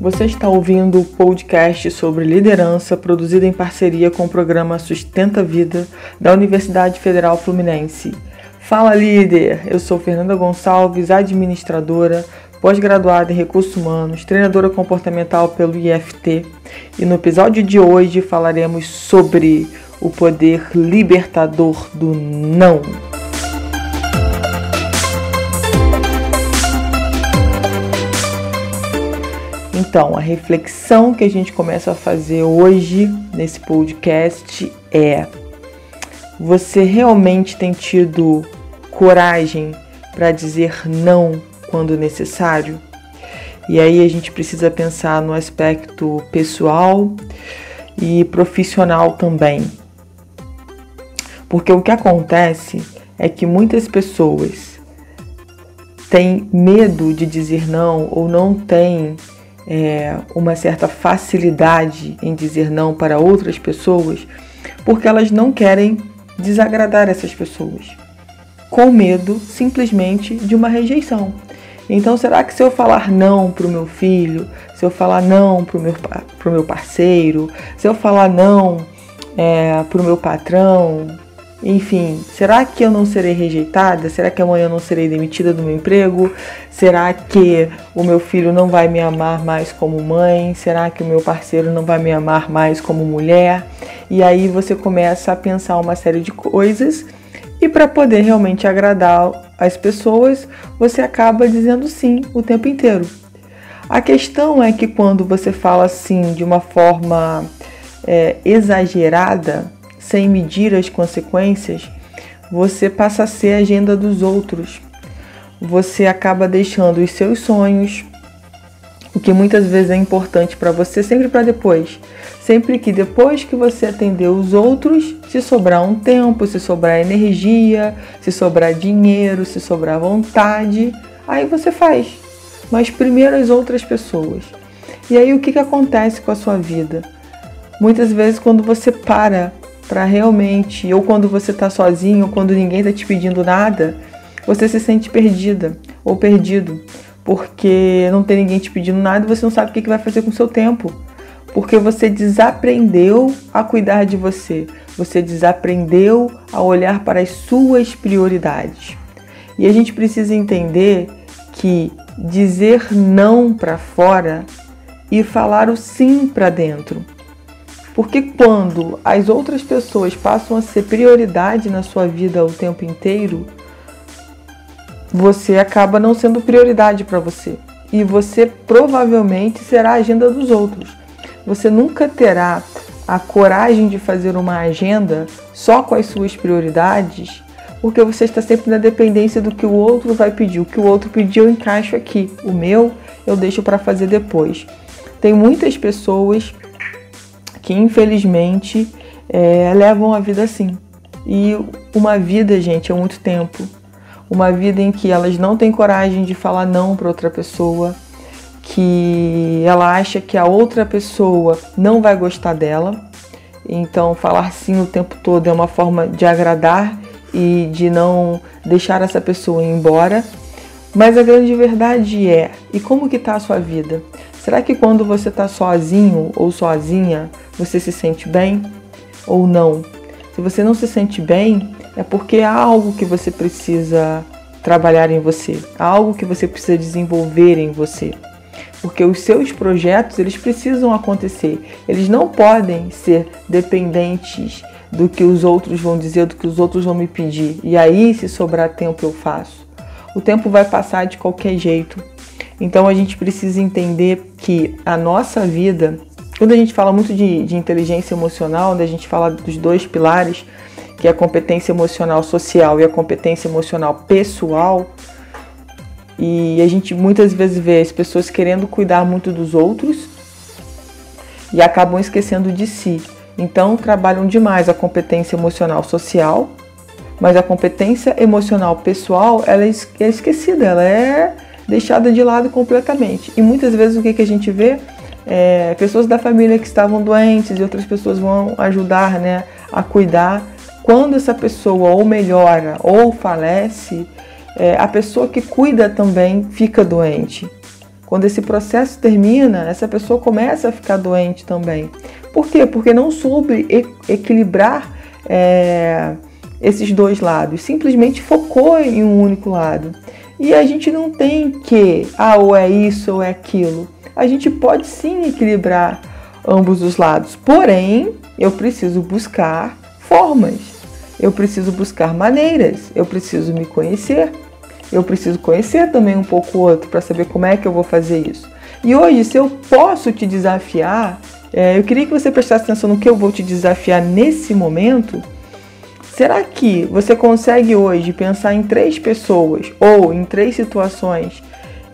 Você está ouvindo o podcast sobre liderança produzido em parceria com o programa Sustenta Vida da Universidade Federal Fluminense. Fala líder! Eu sou Fernanda Gonçalves, administradora, pós-graduada em recursos humanos, treinadora comportamental pelo IFT, e no episódio de hoje falaremos sobre o poder libertador do não. Então, a reflexão que a gente começa a fazer hoje nesse podcast é: você realmente tem tido coragem para dizer não quando necessário? E aí a gente precisa pensar no aspecto pessoal e profissional também. Porque o que acontece é que muitas pessoas têm medo de dizer não ou não têm é, uma certa facilidade em dizer não para outras pessoas porque elas não querem desagradar essas pessoas, com medo simplesmente de uma rejeição. Então, será que se eu falar não para o meu filho, se eu falar não para o meu, meu parceiro, se eu falar não é, para o meu patrão, enfim, será que eu não serei rejeitada? Será que amanhã eu não serei demitida do meu emprego? Será que o meu filho não vai me amar mais como mãe? Será que o meu parceiro não vai me amar mais como mulher? E aí você começa a pensar uma série de coisas e para poder realmente agradar as pessoas, você acaba dizendo sim o tempo inteiro. A questão é que quando você fala sim de uma forma é, exagerada, sem medir as consequências, você passa a ser a agenda dos outros. Você acaba deixando os seus sonhos, o que muitas vezes é importante para você, sempre para depois. Sempre que depois que você atender os outros, se sobrar um tempo, se sobrar energia, se sobrar dinheiro, se sobrar vontade, aí você faz. Mas primeiro as outras pessoas. E aí o que, que acontece com a sua vida? Muitas vezes quando você para para realmente, ou quando você está sozinho, ou quando ninguém está te pedindo nada, você se sente perdida ou perdido, porque não tem ninguém te pedindo nada e você não sabe o que vai fazer com o seu tempo, porque você desaprendeu a cuidar de você, você desaprendeu a olhar para as suas prioridades. E a gente precisa entender que dizer não para fora e falar o sim para dentro porque quando as outras pessoas passam a ser prioridade na sua vida o tempo inteiro, você acaba não sendo prioridade para você. E você provavelmente será a agenda dos outros. Você nunca terá a coragem de fazer uma agenda só com as suas prioridades, porque você está sempre na dependência do que o outro vai pedir. O que o outro pediu eu encaixo aqui. O meu eu deixo para fazer depois. Tem muitas pessoas que infelizmente é, levam a vida assim. E uma vida, gente, é muito tempo. Uma vida em que elas não têm coragem de falar não para outra pessoa, que ela acha que a outra pessoa não vai gostar dela. Então, falar sim o tempo todo é uma forma de agradar e de não deixar essa pessoa ir embora. Mas a grande verdade é, e como que está a sua vida? Será que quando você está sozinho ou sozinha, você se sente bem ou não? Se você não se sente bem, é porque há algo que você precisa trabalhar em você, há algo que você precisa desenvolver em você. Porque os seus projetos, eles precisam acontecer. Eles não podem ser dependentes do que os outros vão dizer, do que os outros vão me pedir. E aí, se sobrar tempo, eu faço. O tempo vai passar de qualquer jeito. Então a gente precisa entender que a nossa vida, quando a gente fala muito de, de inteligência emocional, onde a gente fala dos dois pilares, que é a competência emocional social e a competência emocional pessoal, e a gente muitas vezes vê as pessoas querendo cuidar muito dos outros e acabam esquecendo de si. Então trabalham demais a competência emocional social, mas a competência emocional pessoal ela é, é esquecida, ela é deixada de lado completamente. E muitas vezes o que, que a gente vê é pessoas da família que estavam doentes e outras pessoas vão ajudar né, a cuidar. Quando essa pessoa ou melhora ou falece, é, a pessoa que cuida também fica doente. Quando esse processo termina, essa pessoa começa a ficar doente também. Por quê? Porque não soube equilibrar é, esses dois lados, simplesmente focou em um único lado. E a gente não tem que, ah, ou é isso ou é aquilo. A gente pode sim equilibrar ambos os lados, porém, eu preciso buscar formas, eu preciso buscar maneiras, eu preciso me conhecer, eu preciso conhecer também um pouco o outro para saber como é que eu vou fazer isso. E hoje, se eu posso te desafiar, é, eu queria que você prestasse atenção no que eu vou te desafiar nesse momento Será que você consegue hoje pensar em três pessoas ou em três situações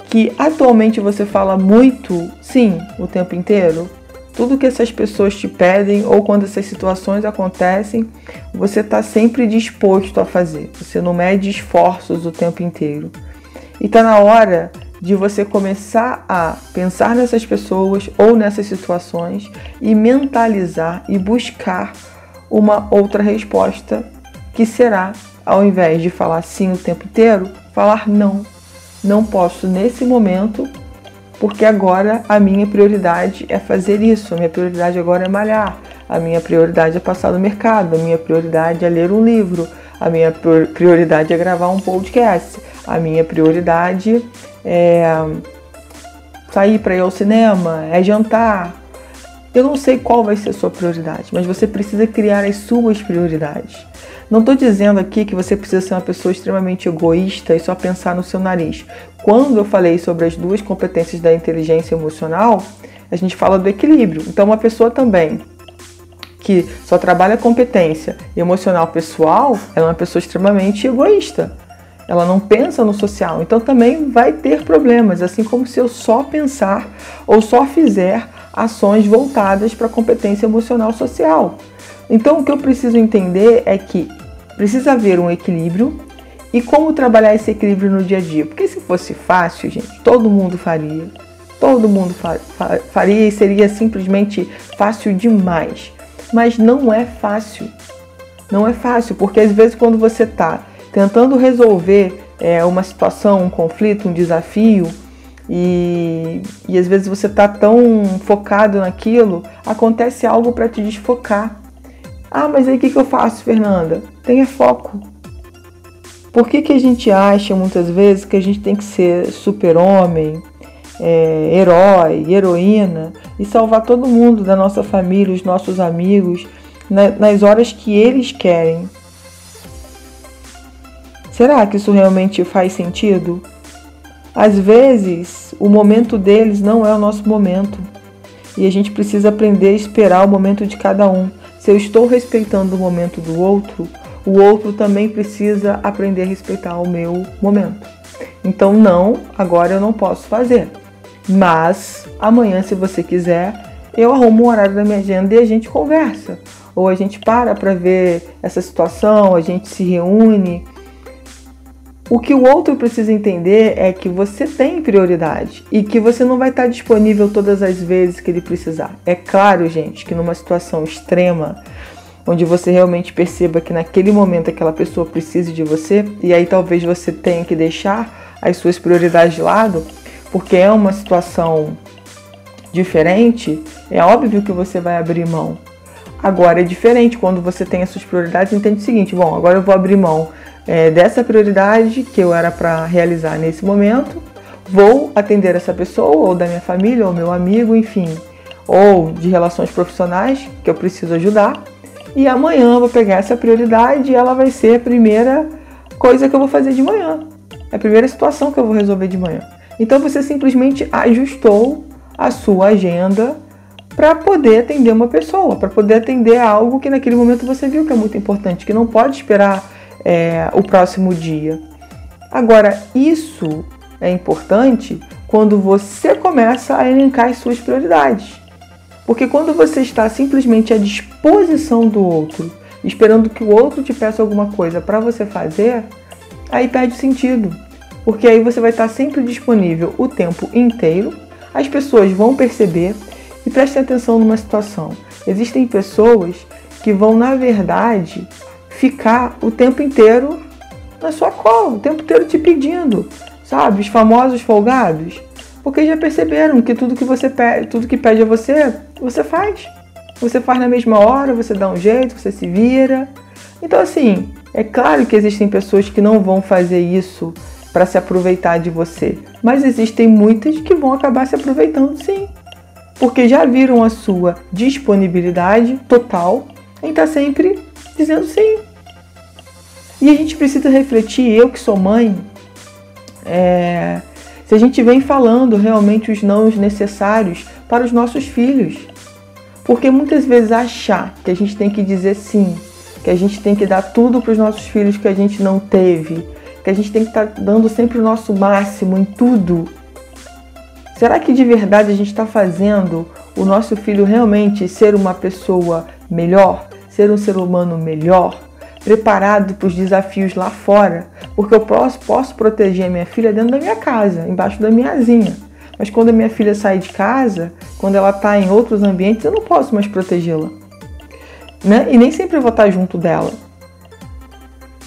que atualmente você fala muito sim o tempo inteiro? Tudo que essas pessoas te pedem ou quando essas situações acontecem, você está sempre disposto a fazer. Você não mede esforços o tempo inteiro. E está na hora de você começar a pensar nessas pessoas ou nessas situações e mentalizar e buscar uma outra resposta que será, ao invés de falar sim o tempo inteiro, falar não. Não posso nesse momento, porque agora a minha prioridade é fazer isso, a minha prioridade agora é malhar, a minha prioridade é passar no mercado, a minha prioridade é ler um livro, a minha prioridade é gravar um podcast, a minha prioridade é sair para ir ao cinema, é jantar. Eu não sei qual vai ser a sua prioridade, mas você precisa criar as suas prioridades. Não estou dizendo aqui que você precisa ser uma pessoa extremamente egoísta e só pensar no seu nariz. Quando eu falei sobre as duas competências da inteligência emocional, a gente fala do equilíbrio. Então, uma pessoa também que só trabalha competência emocional pessoal, ela é uma pessoa extremamente egoísta. Ela não pensa no social, então também vai ter problemas, assim como se eu só pensar ou só fizer ações voltadas para a competência emocional social. Então, o que eu preciso entender é que precisa haver um equilíbrio e como trabalhar esse equilíbrio no dia a dia. Porque se fosse fácil, gente, todo mundo faria. Todo mundo faria e seria simplesmente fácil demais. Mas não é fácil. Não é fácil, porque às vezes quando você está tentando resolver é, uma situação, um conflito, um desafio, e, e às vezes você está tão focado naquilo, acontece algo para te desfocar. Ah, mas aí o que, que eu faço, Fernanda? Tenha foco. Por que, que a gente acha muitas vezes que a gente tem que ser super-homem, é, herói, heroína e salvar todo mundo da nossa família, os nossos amigos, na, nas horas que eles querem? Será que isso realmente faz sentido? Às vezes, o momento deles não é o nosso momento e a gente precisa aprender a esperar o momento de cada um. Se eu estou respeitando o momento do outro, o outro também precisa aprender a respeitar o meu momento. Então, não, agora eu não posso fazer. Mas amanhã, se você quiser, eu arrumo um horário da minha agenda e a gente conversa. Ou a gente para para ver essa situação, a gente se reúne o que o outro precisa entender é que você tem prioridade e que você não vai estar disponível todas as vezes que ele precisar. É claro, gente, que numa situação extrema, onde você realmente perceba que naquele momento aquela pessoa precise de você, e aí talvez você tenha que deixar as suas prioridades de lado, porque é uma situação diferente, é óbvio que você vai abrir mão. Agora é diferente quando você tem as suas prioridades, entende o seguinte: bom, agora eu vou abrir mão é, dessa prioridade que eu era para realizar nesse momento, vou atender essa pessoa, ou da minha família, ou meu amigo, enfim, ou de relações profissionais que eu preciso ajudar. E amanhã eu vou pegar essa prioridade e ela vai ser a primeira coisa que eu vou fazer de manhã. É a primeira situação que eu vou resolver de manhã. Então você simplesmente ajustou a sua agenda para poder atender uma pessoa, para poder atender algo que naquele momento você viu que é muito importante, que não pode esperar é, o próximo dia. Agora, isso é importante quando você começa a elencar as suas prioridades. Porque quando você está simplesmente à disposição do outro, esperando que o outro te peça alguma coisa para você fazer, aí perde sentido. Porque aí você vai estar sempre disponível o tempo inteiro, as pessoas vão perceber e prestem atenção numa situação. Existem pessoas que vão, na verdade, ficar o tempo inteiro na sua cola, o tempo inteiro te pedindo, sabe? Os famosos folgados. Porque já perceberam que tudo que você pede, tudo que pede a você, você faz. Você faz na mesma hora, você dá um jeito, você se vira. Então assim, é claro que existem pessoas que não vão fazer isso para se aproveitar de você, mas existem muitas que vão acabar se aproveitando sim, porque já viram a sua disponibilidade total em estar tá sempre dizendo sim. E a gente precisa refletir, eu que sou mãe, é, se a gente vem falando realmente os não necessários para os nossos filhos. Porque muitas vezes achar que a gente tem que dizer sim, que a gente tem que dar tudo para os nossos filhos que a gente não teve, que a gente tem que estar tá dando sempre o nosso máximo em tudo. Será que de verdade a gente está fazendo o nosso filho realmente ser uma pessoa melhor, ser um ser humano melhor? Preparado para os desafios lá fora, porque eu posso, posso proteger a minha filha dentro da minha casa, embaixo da minha asinha. Mas quando a minha filha sai de casa, quando ela está em outros ambientes, eu não posso mais protegê-la. Né? E nem sempre eu vou estar junto dela.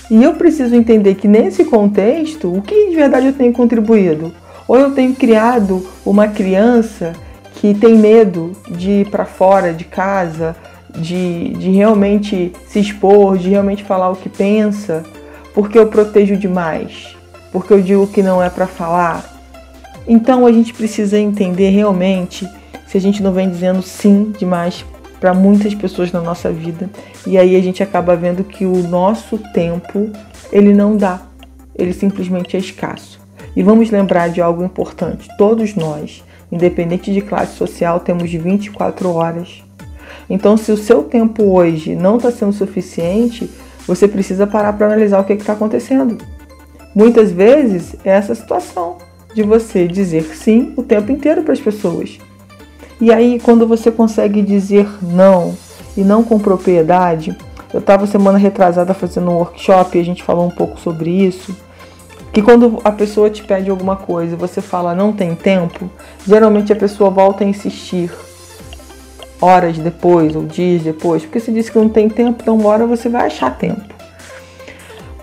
E eu preciso entender que nesse contexto, o que de verdade eu tenho contribuído? Ou eu tenho criado uma criança que tem medo de ir para fora de casa, de, de realmente se expor, de realmente falar o que pensa, porque eu protejo demais, porque eu digo que não é para falar. Então a gente precisa entender realmente se a gente não vem dizendo sim demais para muitas pessoas na nossa vida. E aí a gente acaba vendo que o nosso tempo ele não dá, ele simplesmente é escasso. E vamos lembrar de algo importante: todos nós, independente de classe social, temos 24 horas então, se o seu tempo hoje não está sendo suficiente, você precisa parar para analisar o que está acontecendo. Muitas vezes é essa situação de você dizer sim o tempo inteiro para as pessoas. E aí, quando você consegue dizer não e não com propriedade, eu estava semana retrasada fazendo um workshop e a gente falou um pouco sobre isso. Que quando a pessoa te pede alguma coisa e você fala não tem tempo, geralmente a pessoa volta a insistir horas depois ou dias depois, porque você disse que não tem tempo, então hora você vai achar tempo.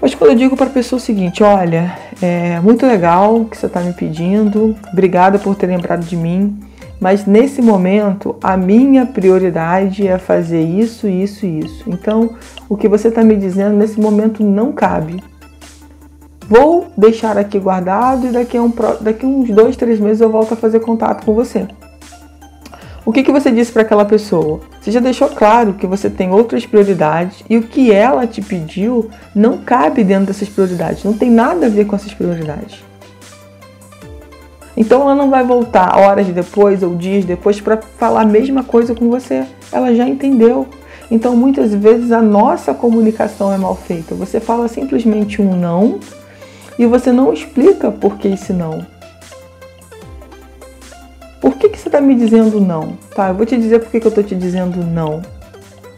Mas quando eu digo para a pessoa o seguinte, olha, é muito legal o que você está me pedindo, obrigada por ter lembrado de mim, mas nesse momento a minha prioridade é fazer isso, isso e isso. Então, o que você está me dizendo nesse momento não cabe. Vou deixar aqui guardado e daqui a, um, daqui a uns dois, três meses eu volto a fazer contato com você. O que, que você disse para aquela pessoa? Você já deixou claro que você tem outras prioridades e o que ela te pediu não cabe dentro dessas prioridades, não tem nada a ver com essas prioridades. Então ela não vai voltar horas depois ou dias depois para falar a mesma coisa com você. Ela já entendeu. Então muitas vezes a nossa comunicação é mal feita. Você fala simplesmente um não e você não explica por que esse não. Por que, que você está me dizendo não? Tá, eu vou te dizer por que, que eu estou te dizendo não.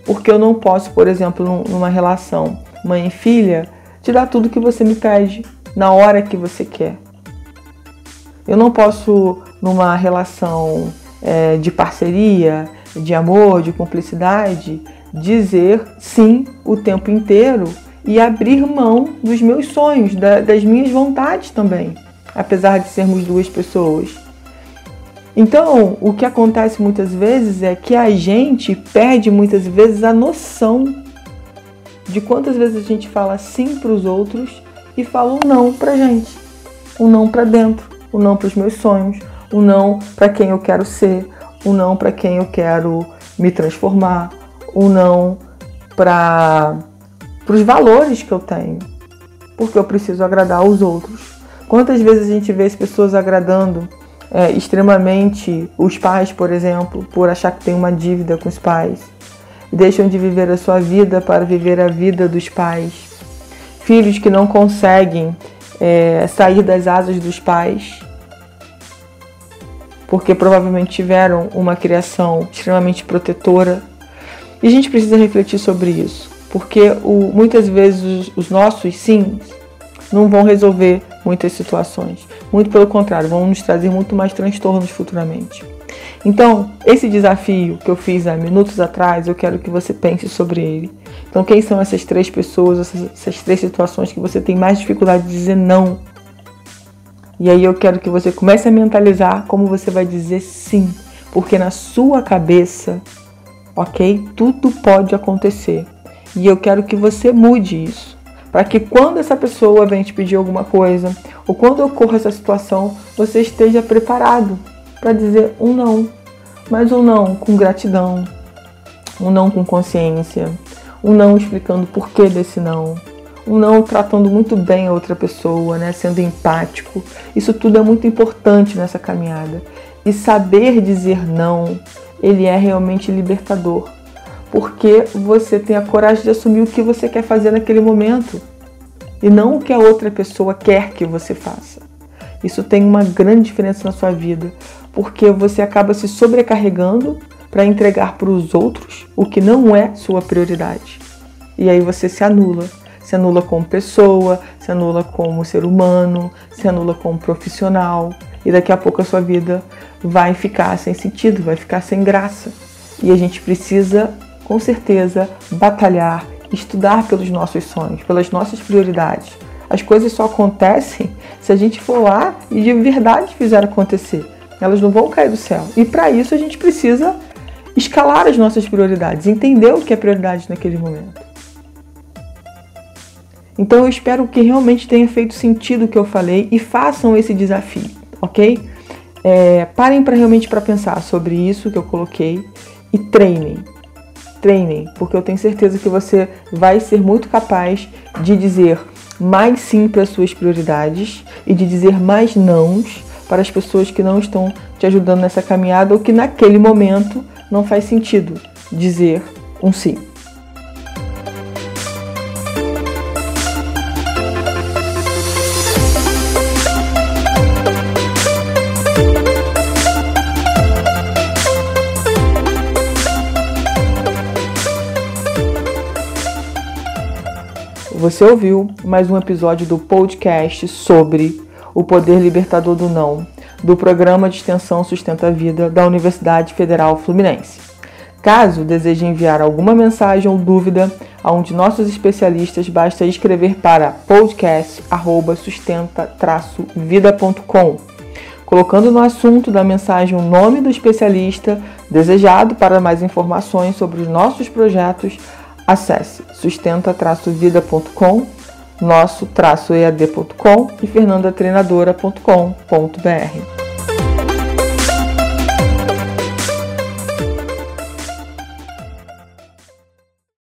Porque eu não posso, por exemplo, numa relação mãe e filha, te dar tudo que você me pede na hora que você quer. Eu não posso, numa relação é, de parceria, de amor, de cumplicidade, dizer sim o tempo inteiro e abrir mão dos meus sonhos, da, das minhas vontades também, apesar de sermos duas pessoas. Então, o que acontece muitas vezes é que a gente perde muitas vezes a noção de quantas vezes a gente fala sim para os outros e fala um não para gente, um não para dentro, um não para os meus sonhos, um não para quem eu quero ser, um não para quem eu quero me transformar, um não para os valores que eu tenho, porque eu preciso agradar aos outros. Quantas vezes a gente vê as pessoas agradando é, extremamente os pais, por exemplo, por achar que tem uma dívida com os pais. Deixam de viver a sua vida para viver a vida dos pais. Filhos que não conseguem é, sair das asas dos pais porque provavelmente tiveram uma criação extremamente protetora. E a gente precisa refletir sobre isso, porque o, muitas vezes os, os nossos sims não vão resolver muitas situações. Muito pelo contrário, vão nos trazer muito mais transtornos futuramente. Então, esse desafio que eu fiz há minutos atrás, eu quero que você pense sobre ele. Então, quem são essas três pessoas, essas, essas três situações que você tem mais dificuldade de dizer não? E aí eu quero que você comece a mentalizar como você vai dizer sim, porque na sua cabeça, ok? Tudo pode acontecer. E eu quero que você mude isso. Para que quando essa pessoa vem te pedir alguma coisa, ou quando ocorra essa situação, você esteja preparado para dizer um não. Mas um não com gratidão, um não com consciência, um não explicando o porquê desse não, um não tratando muito bem a outra pessoa, né? sendo empático. Isso tudo é muito importante nessa caminhada. E saber dizer não, ele é realmente libertador, porque você tem a coragem de assumir o que você quer fazer naquele momento e não o que a outra pessoa quer que você faça. Isso tem uma grande diferença na sua vida, porque você acaba se sobrecarregando para entregar para os outros o que não é sua prioridade. E aí você se anula se anula como pessoa, se anula como ser humano, se anula como profissional. E daqui a pouco a sua vida vai ficar sem sentido, vai ficar sem graça. E a gente precisa, com certeza, batalhar, estudar pelos nossos sonhos, pelas nossas prioridades. As coisas só acontecem se a gente for lá e de verdade fizer acontecer. Elas não vão cair do céu. E para isso a gente precisa escalar as nossas prioridades, entender o que é prioridade naquele momento. Então eu espero que realmente tenha feito sentido o que eu falei e façam esse desafio, ok? É, parem para realmente para pensar sobre isso que eu coloquei e treinem. Treinem, porque eu tenho certeza que você vai ser muito capaz de dizer mais sim para as suas prioridades e de dizer mais nãos para as pessoas que não estão te ajudando nessa caminhada ou que naquele momento não faz sentido dizer um sim. Você ouviu mais um episódio do podcast sobre o poder libertador do não, do programa de extensão Sustenta a Vida da Universidade Federal Fluminense. Caso deseje enviar alguma mensagem ou dúvida a um de nossos especialistas, basta escrever para podcast@sustenta-vida.com, colocando no assunto da mensagem o nome do especialista desejado para mais informações sobre os nossos projetos Acesse sustenta-vida.com, nosso-ead.com e fernandatreinadora.com.br.